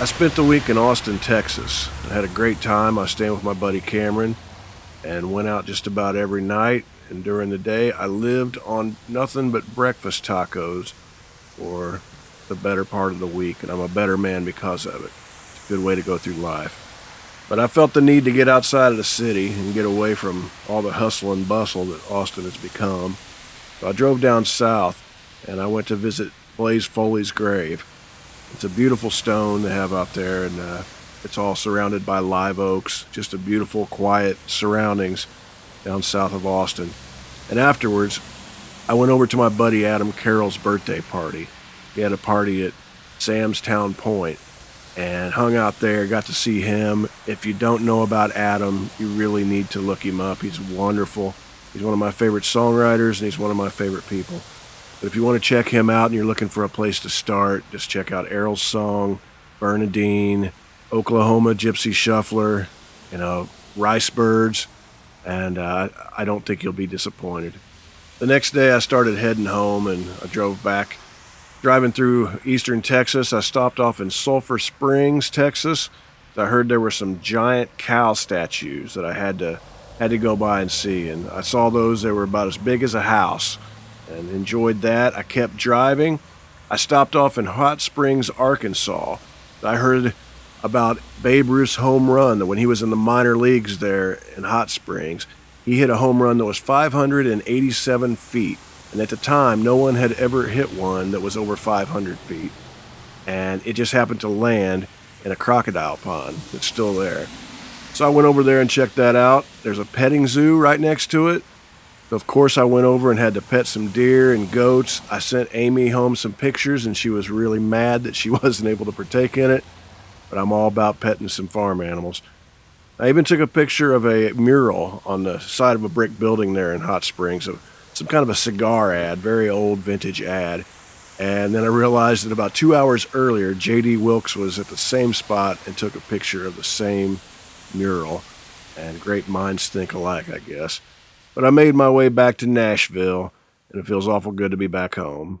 I spent the week in Austin, Texas. I had a great time. I staying with my buddy Cameron and went out just about every night. And during the day, I lived on nothing but breakfast tacos for the better part of the week. And I'm a better man because of it. It's a good way to go through life. But I felt the need to get outside of the city and get away from all the hustle and bustle that Austin has become. So I drove down south and I went to visit Blaze Foley's grave. It's a beautiful stone they have out there, and uh, it's all surrounded by live oaks. Just a beautiful, quiet surroundings down south of Austin. And afterwards, I went over to my buddy Adam Carroll's birthday party. He had a party at Sam's Town Point and hung out there, got to see him. If you don't know about Adam, you really need to look him up. He's wonderful. He's one of my favorite songwriters, and he's one of my favorite people. But if you want to check him out and you're looking for a place to start, just check out Errol's Song, Bernadine, Oklahoma Gypsy Shuffler, you know, Rice Birds, and uh, I don't think you'll be disappointed. The next day, I started heading home and I drove back. Driving through eastern Texas, I stopped off in Sulphur Springs, Texas. I heard there were some giant cow statues that I had to had to go by and see, and I saw those. They were about as big as a house and enjoyed that. I kept driving. I stopped off in Hot Springs, Arkansas. I heard about Babe Ruth's home run that when he was in the minor leagues there in Hot Springs, he hit a home run that was 587 feet. And at the time, no one had ever hit one that was over 500 feet. And it just happened to land in a crocodile pond that's still there. So I went over there and checked that out. There's a petting zoo right next to it. Of course, I went over and had to pet some deer and goats. I sent Amy home some pictures, and she was really mad that she wasn't able to partake in it. But I'm all about petting some farm animals. I even took a picture of a mural on the side of a brick building there in Hot Springs of some kind of a cigar ad, very old vintage ad. And then I realized that about two hours earlier, J.D. Wilkes was at the same spot and took a picture of the same mural. And great minds think alike, I guess. But I made my way back to Nashville, and it feels awful good to be back home.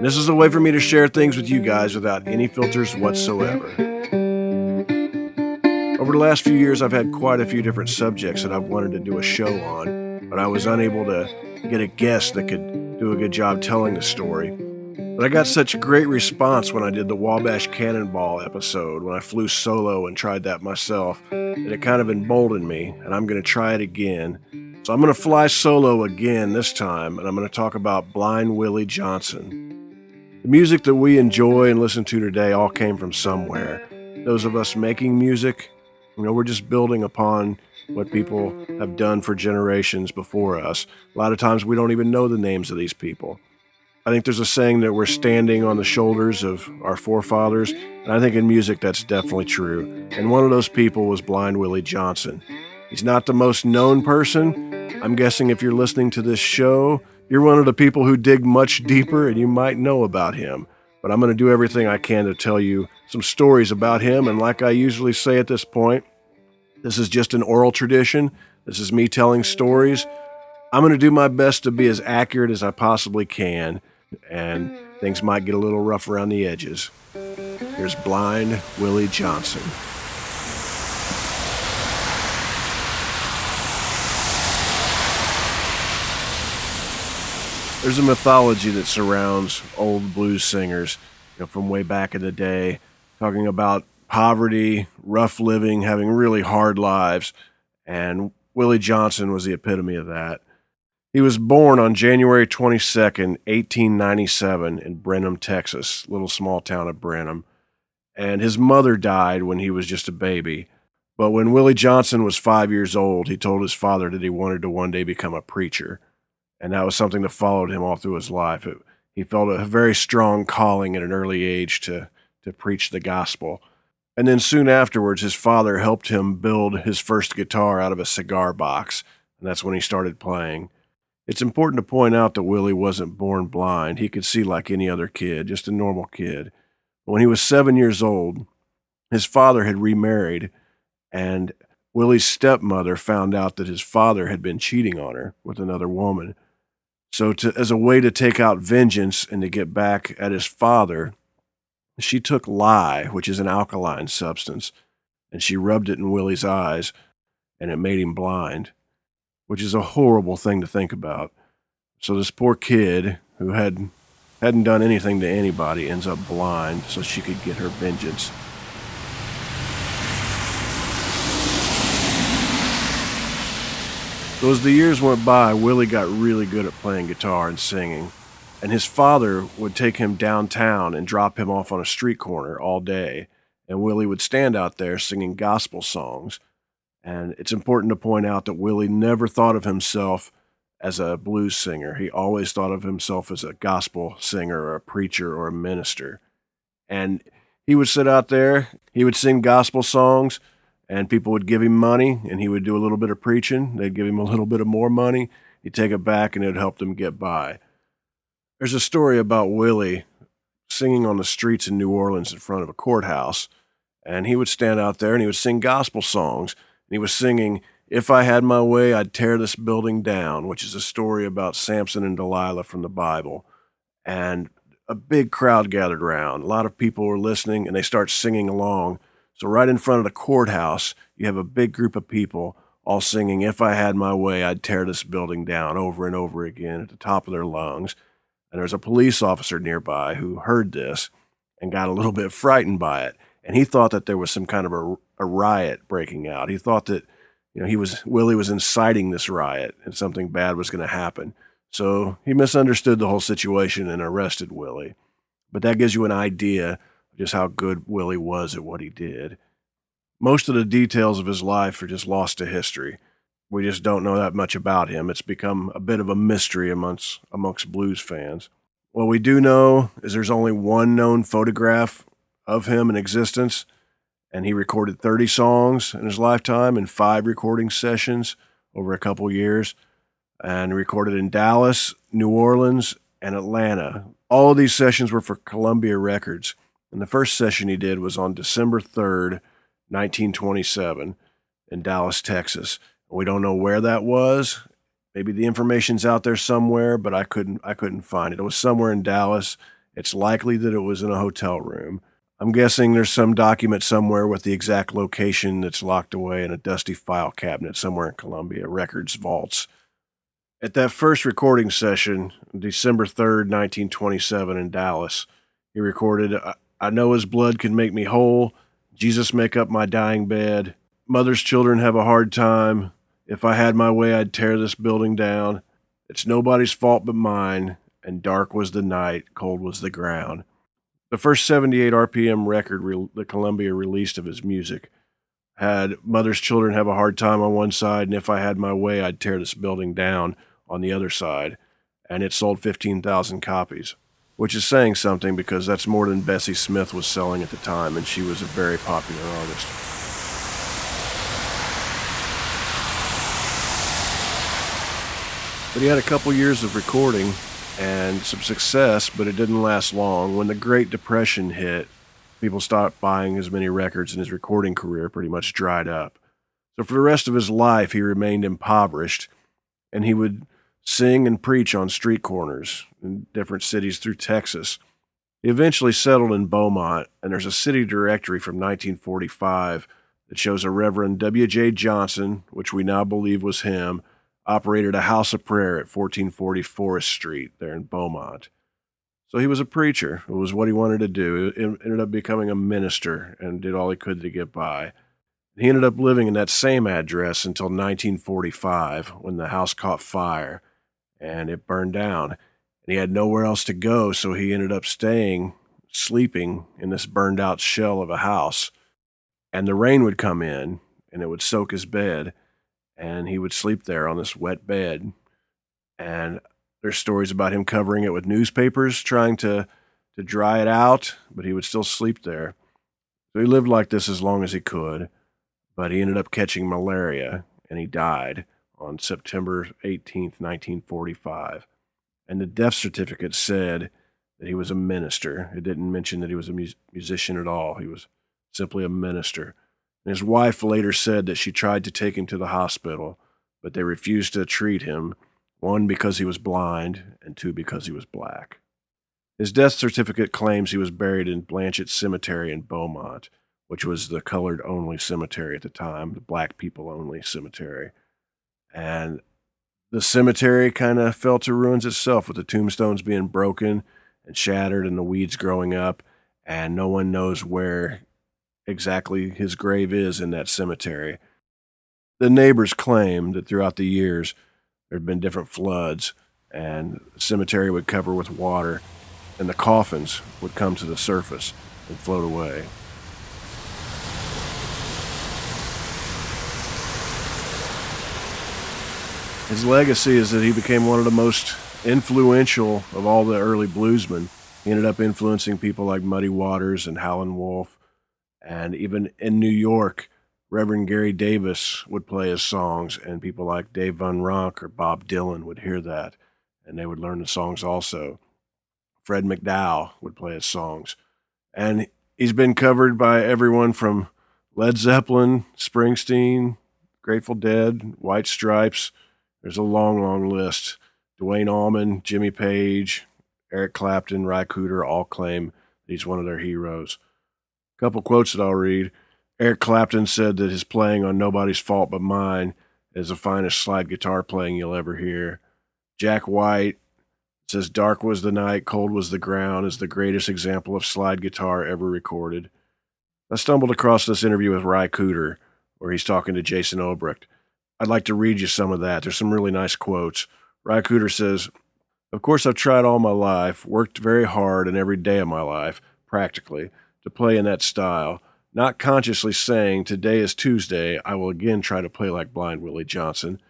This is a way for me to share things with you guys without any filters whatsoever. Over the last few years, I've had quite a few different subjects that I've wanted to do a show on, but I was unable to get a guest that could do a good job telling the story. But I got such great response when I did the Wabash Cannonball episode, when I flew solo and tried that myself, that it kind of emboldened me, and I'm going to try it again. So I'm going to fly solo again this time, and I'm going to talk about Blind Willie Johnson. The music that we enjoy and listen to today all came from somewhere. Those of us making music, you know, we're just building upon what people have done for generations before us. A lot of times we don't even know the names of these people. I think there's a saying that we're standing on the shoulders of our forefathers, and I think in music that's definitely true. And one of those people was Blind Willie Johnson. He's not the most known person. I'm guessing if you're listening to this show, you're one of the people who dig much deeper and you might know about him. But I'm going to do everything I can to tell you some stories about him. And like I usually say at this point, this is just an oral tradition. This is me telling stories. I'm going to do my best to be as accurate as I possibly can. And things might get a little rough around the edges. Here's Blind Willie Johnson. There's a mythology that surrounds old blues singers you know, from way back in the day, talking about poverty, rough living, having really hard lives. And Willie Johnson was the epitome of that. He was born on January 22nd, 1897, in Brenham, Texas, little small town of Brenham. And his mother died when he was just a baby. But when Willie Johnson was five years old, he told his father that he wanted to one day become a preacher. And that was something that followed him all through his life. It, he felt a very strong calling at an early age to, to preach the gospel. And then soon afterwards, his father helped him build his first guitar out of a cigar box, and that's when he started playing. It's important to point out that Willie wasn't born blind. He could see like any other kid, just a normal kid. But When he was seven years old, his father had remarried, and Willie's stepmother found out that his father had been cheating on her with another woman. So, to, as a way to take out vengeance and to get back at his father, she took lye, which is an alkaline substance, and she rubbed it in Willie's eyes, and it made him blind, which is a horrible thing to think about. So this poor kid who had hadn't done anything to anybody ends up blind so she could get her vengeance. So as the years went by, Willie got really good at playing guitar and singing and his father would take him downtown and drop him off on a street corner all day. And Willie would stand out there singing gospel songs. And it's important to point out that Willie never thought of himself as a blues singer. He always thought of himself as a gospel singer or a preacher or a minister. And he would sit out there, he would sing gospel songs, and people would give him money, and he would do a little bit of preaching. They'd give him a little bit of more money. He'd take it back, and it would help them get by. There's a story about Willie singing on the streets in New Orleans in front of a courthouse. And he would stand out there and he would sing gospel songs. And he was singing, If I Had My Way, I'd Tear This Building Down, which is a story about Samson and Delilah from the Bible. And a big crowd gathered around. A lot of people were listening and they start singing along. So, right in front of the courthouse, you have a big group of people all singing, If I Had My Way, I'd Tear This Building Down over and over again at the top of their lungs. And there's a police officer nearby who heard this and got a little bit frightened by it. And he thought that there was some kind of a, a riot breaking out. He thought that, you know, he was, Willie was inciting this riot and something bad was going to happen. So he misunderstood the whole situation and arrested Willie. But that gives you an idea just how good Willie was at what he did. Most of the details of his life are just lost to history we just don't know that much about him. It's become a bit of a mystery amongst amongst blues fans. What we do know is there's only one known photograph of him in existence, and he recorded 30 songs in his lifetime in five recording sessions over a couple years, and recorded in Dallas, New Orleans, and Atlanta. All of these sessions were for Columbia Records, and the first session he did was on December 3rd, 1927, in Dallas, Texas we don't know where that was. Maybe the information's out there somewhere, but I couldn't I couldn't find it. It was somewhere in Dallas. It's likely that it was in a hotel room. I'm guessing there's some document somewhere with the exact location that's locked away in a dusty file cabinet somewhere in Columbia Records vaults. At that first recording session, December 3rd, 1927, in Dallas, he recorded, uh, I know his blood can make me whole. Jesus make up my dying bed. Mother's children have a hard time. If I had my way, I'd tear this building down. It's nobody's fault but mine, and dark was the night, cold was the ground. The first 78 RPM record re- the Columbia released of his music had Mother's Children Have a Hard Time on one side, and If I Had My Way, I'd Tear This Building Down on the other side. And it sold 15,000 copies, which is saying something because that's more than Bessie Smith was selling at the time, and she was a very popular artist. But he had a couple years of recording and some success, but it didn't last long. When the Great Depression hit, people stopped buying as many records, and his recording career pretty much dried up. So for the rest of his life, he remained impoverished, and he would sing and preach on street corners in different cities through Texas. He eventually settled in Beaumont, and there's a city directory from 1945 that shows a Reverend W.J. Johnson, which we now believe was him, operated a house of prayer at 1440 Forest Street there in Beaumont. So he was a preacher. It was what he wanted to do. He ended up becoming a minister and did all he could to get by. He ended up living in that same address until 1945 when the house caught fire and it burned down. And he had nowhere else to go, so he ended up staying, sleeping in this burned out shell of a house. And the rain would come in and it would soak his bed, and he would sleep there on this wet bed. And there's stories about him covering it with newspapers, trying to, to dry it out, but he would still sleep there. So he lived like this as long as he could but he ended up catching malaria and he died on September 18th, 1945. And the death certificate said that he was a minister. It didn't mention that he was a mu- musician at all. He was simply a minister. And his wife later said that she tried to take him to the hospital, but they refused to treat him, one because he was blind, and two because he was black. His death certificate claims he was buried in Blanchette Cemetery in Beaumont, which was the colored only cemetery at the time, the black people only cemetery. And the cemetery kind of fell to ruins itself with the tombstones being broken and shattered and the weeds growing up. And no one knows where exactly his grave is in that cemetery. The neighbors claim that throughout the years there had been different floods and the cemetery would cover with water and the coffins would come to the surface and float away. His legacy is that he became one of the most influential of all the early bluesmen. He ended up influencing people like Muddy Waters and Howlin' Wolf. And even in New York, Reverend Gary Davis would play his songs, and people like Dave Van Ronk or Bob Dylan would hear that, and they would learn the songs also. Fred McDowell would play his songs. And he's been covered by everyone from Led Zeppelin, Springsteen, Grateful Dead, White Stripes, there's a long, long list. Duane Allman, Jimmy Page, Eric Clapton, Ry Cooder all claim he's one of their heroes. A couple quotes that I'll read. Eric Clapton said that his playing on Nobody's Fault But Mine is the finest slide guitar playing you'll ever hear. Jack White says Dark Was the Night, Cold Was the Ground is the greatest example of slide guitar ever recorded. I stumbled across this interview with Ry Cooder where he's talking to Jason Obrecht. I'd like to read you some of that. There's some really nice quotes. Ry Cooder says, Of course, I've tried all my life, worked very hard and every day of my life, practically, to play in that style, not consciously saying, Today is Tuesday, I will again try to play like Blind Willie Johnson.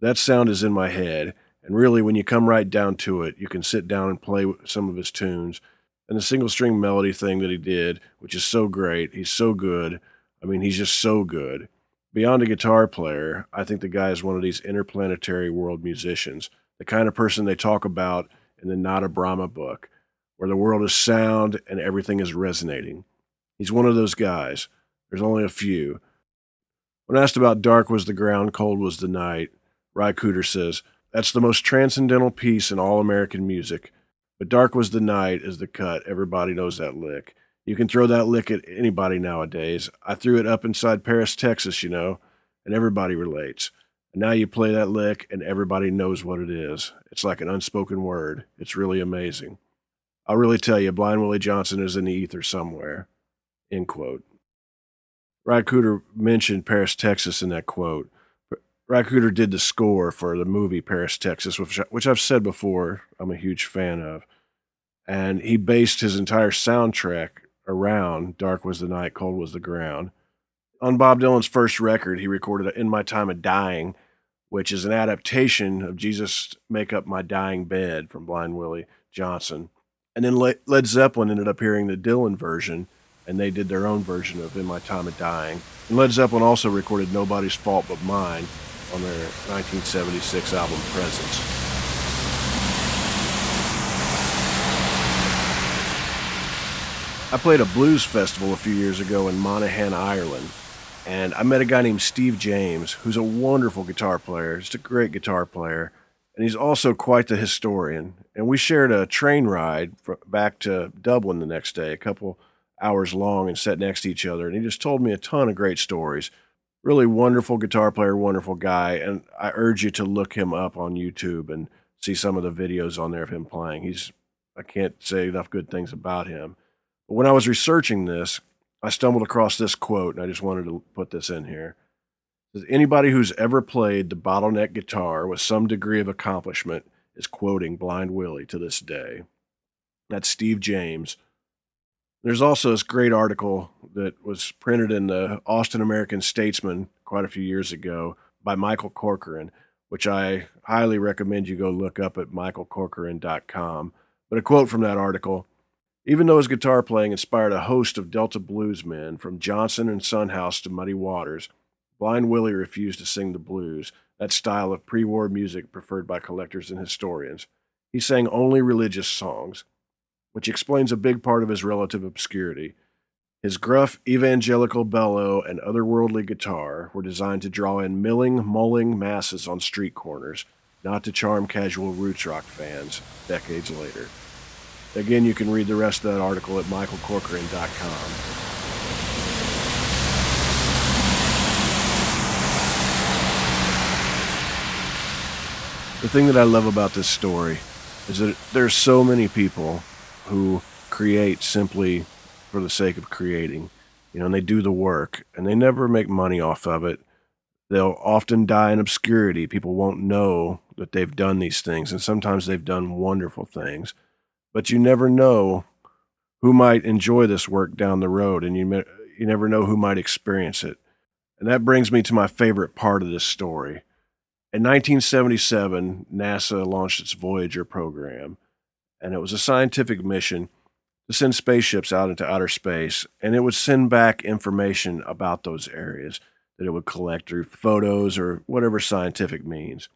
That sound is in my head, and really, when you come right down to it, you can sit down and play some of his tunes. And the single string melody thing that he did, which is so great, he's so good. I mean, he's just so good. Beyond a guitar player, I think the guy is one of these interplanetary world musicians, the kind of person they talk about in the Nada Brahma book, where the world is sound and everything is resonating. He's one of those guys. There's only a few. When asked about Dark was the ground, cold was the night, Ry Cooder says, That's the most transcendental piece in all American music. But Dark was the night is the cut. Everybody knows that lick. You can throw that lick at anybody nowadays. I threw it up inside Paris, Texas, you know, and everybody relates. And now you play that lick and everybody knows what it is. It's like an unspoken word. It's really amazing. I'll really tell you, Blind Willie Johnson is in the ether somewhere. End quote. Ry Cooder mentioned Paris, Texas in that quote. Ry Cooder did the score for the movie Paris, Texas, which, which I've said before I'm a huge fan of. And he based his entire soundtrack around Dark Was the Night, Cold Was the Ground. On Bob Dylan's first record, he recorded In My Time of Dying, which is an adaptation of Jesus Make Up My Dying Bed from Blind Willie Johnson. And then Led Zeppelin ended up hearing the Dylan version, and they did their own version of In My Time of Dying. And Led Zeppelin also recorded Nobody's Fault But Mine on their 1976 album Presence. I played a blues festival a few years ago in Monaghan, Ireland, and I met a guy named Steve James, who's a wonderful guitar player, just a great guitar player, and he's also quite the historian. And we shared a train ride back to Dublin the next day, a couple hours long, and sat next to each other. And he just told me a ton of great stories. Really wonderful guitar player, wonderful guy, and I urge you to look him up on YouTube and see some of the videos on there of him playing. He's I can't say enough good things about him when I was researching this, I stumbled across this quote and I just wanted to put this in here. Anybody who's ever played the bottleneck guitar with some degree of accomplishment is quoting Blind Willie to this day. That's Steve James. There's also this great article that was printed in the Austin American Statesman quite a few years ago by Michael Corcoran, which I highly recommend you go look up at michaelcorcoran.com. But a quote from that article even though his guitar playing inspired a host of Delta bluesmen from Johnson and Son House to Muddy Waters, Blind Willie refused to sing the blues, that style of pre war music preferred by collectors and historians. He sang only religious songs, which explains a big part of his relative obscurity. His gruff evangelical bellow and otherworldly guitar were designed to draw in milling, mulling masses on street corners, not to charm casual roots rock fans decades later. Again, you can read the rest of that article at michaelcorcoran.com. The thing that I love about this story is that there's so many people who create simply for the sake of creating, you know, and they do the work and they never make money off of it. They'll often die in obscurity. People won't know that they've done these things, and sometimes they've done wonderful things, but you never know who might enjoy this work down the road, and you you never know who might experience it. And that brings me to my favorite part of this story in 1977, NASA launched its Voyager program, and it was a scientific mission to send spaceships out into outer space, and it would send back information about those areas that it would collect through photos or whatever scientific means.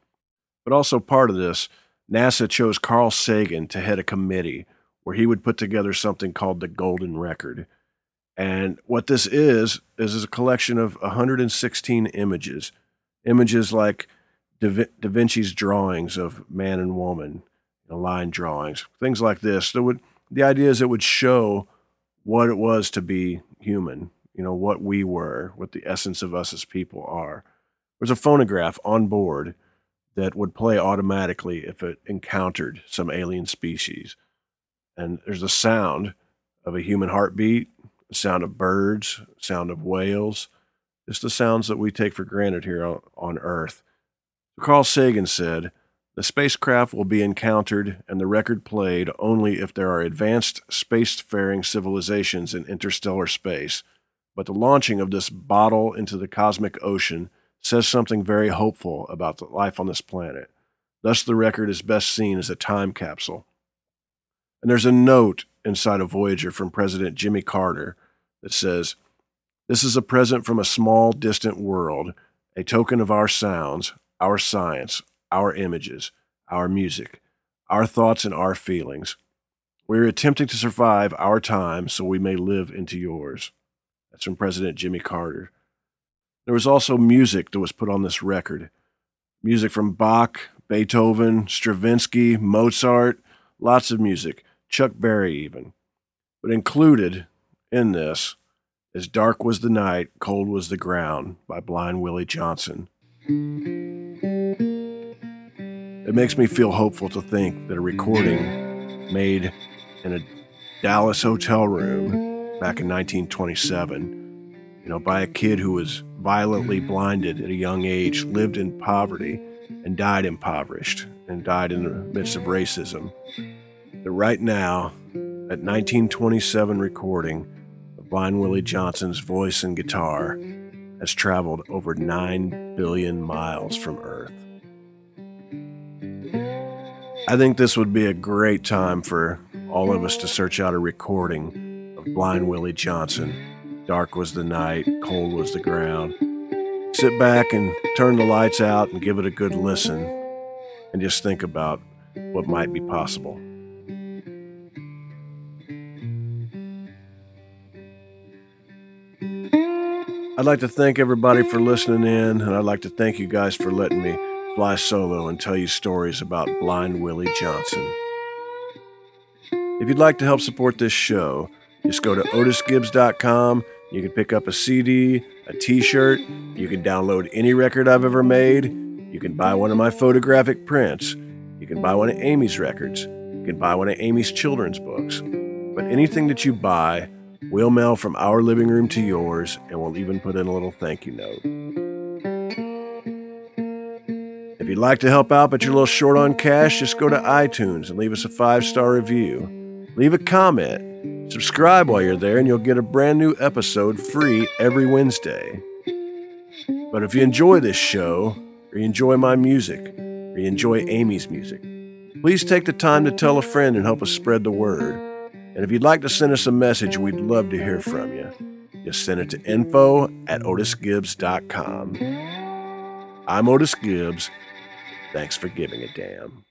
But also, part of this, NASA chose Carl Sagan to head a committee where he would put together something called the Golden Record. And what this is, is a collection of 116 images. Images like da, da Vinci's drawings of man and woman, you know, line drawings, things like this. That would the idea is it would show what it was to be human, you know, what we were, what the essence of us as people are. There's a phonograph on board that would play automatically if it encountered some alien species. And there's a sound of a human heartbeat, the sound of birds, sound of whales, just the sounds that we take for granted here on, on Earth. Carl Sagan said, The spacecraft will be encountered and the record played only if there are advanced spacefaring civilizations in interstellar space. But the launching of this bottle into the cosmic ocean says something very hopeful about the life on this planet. Thus, the record is best seen as a time capsule. And there's a note inside of Voyager from President Jimmy Carter that says, This is a present from a small, distant world, a token of our sounds, our science, our images, our music, our thoughts, and our feelings. We are attempting to survive our time so we may live into yours. That's from President Jimmy Carter. There was also music that was put on this record music from Bach, Beethoven, Stravinsky, Mozart, lots of music, Chuck Berry even. But included in this is Dark Was the Night, Cold Was the Ground by Blind Willie Johnson. It makes me feel hopeful to think that a recording made in a Dallas hotel room back in 1927, you know, by a kid who was violently mm. blinded at a young age, lived in poverty, and died impoverished, and died in the midst of racism. That right now, at 1927 recording of Blind Willie Johnson's voice and guitar, has traveled over 9 billion miles from Earth. I think this would be a great time for all of us to search out a recording of Blind Willie Johnson. Dark was the night, cold was the ground. Sit back and turn the lights out and give it a good listen and just think about what might be possible. I'd like to thank everybody for listening in, and I'd like to thank you guys for letting me fly solo and tell you stories about Blind Willie Johnson. If you'd like to help support this show, just go to otisgibbs.com. You can pick up a CD, a t shirt, you can download any record I've ever made, you can buy one of my photographic prints, you can buy one of Amy's records, you can buy one of Amy's children's books. But anything that you buy, We'll mail from our living room to yours, and we'll even put in a little thank you note. If you'd like to help out but you're a little short on cash, just go to iTunes and leave us a five star review. Leave a comment. Subscribe while you're there, and you'll get a brand new episode free every Wednesday. But if you enjoy this show, or you enjoy my music, or you enjoy Amy's music, please take the time to tell a friend and help us spread the word. And if you'd like to send us a message, we'd love to hear from you. Just send it to info at otisgibbs.com. I'm Otis Gibbs. Thanks for giving a damn.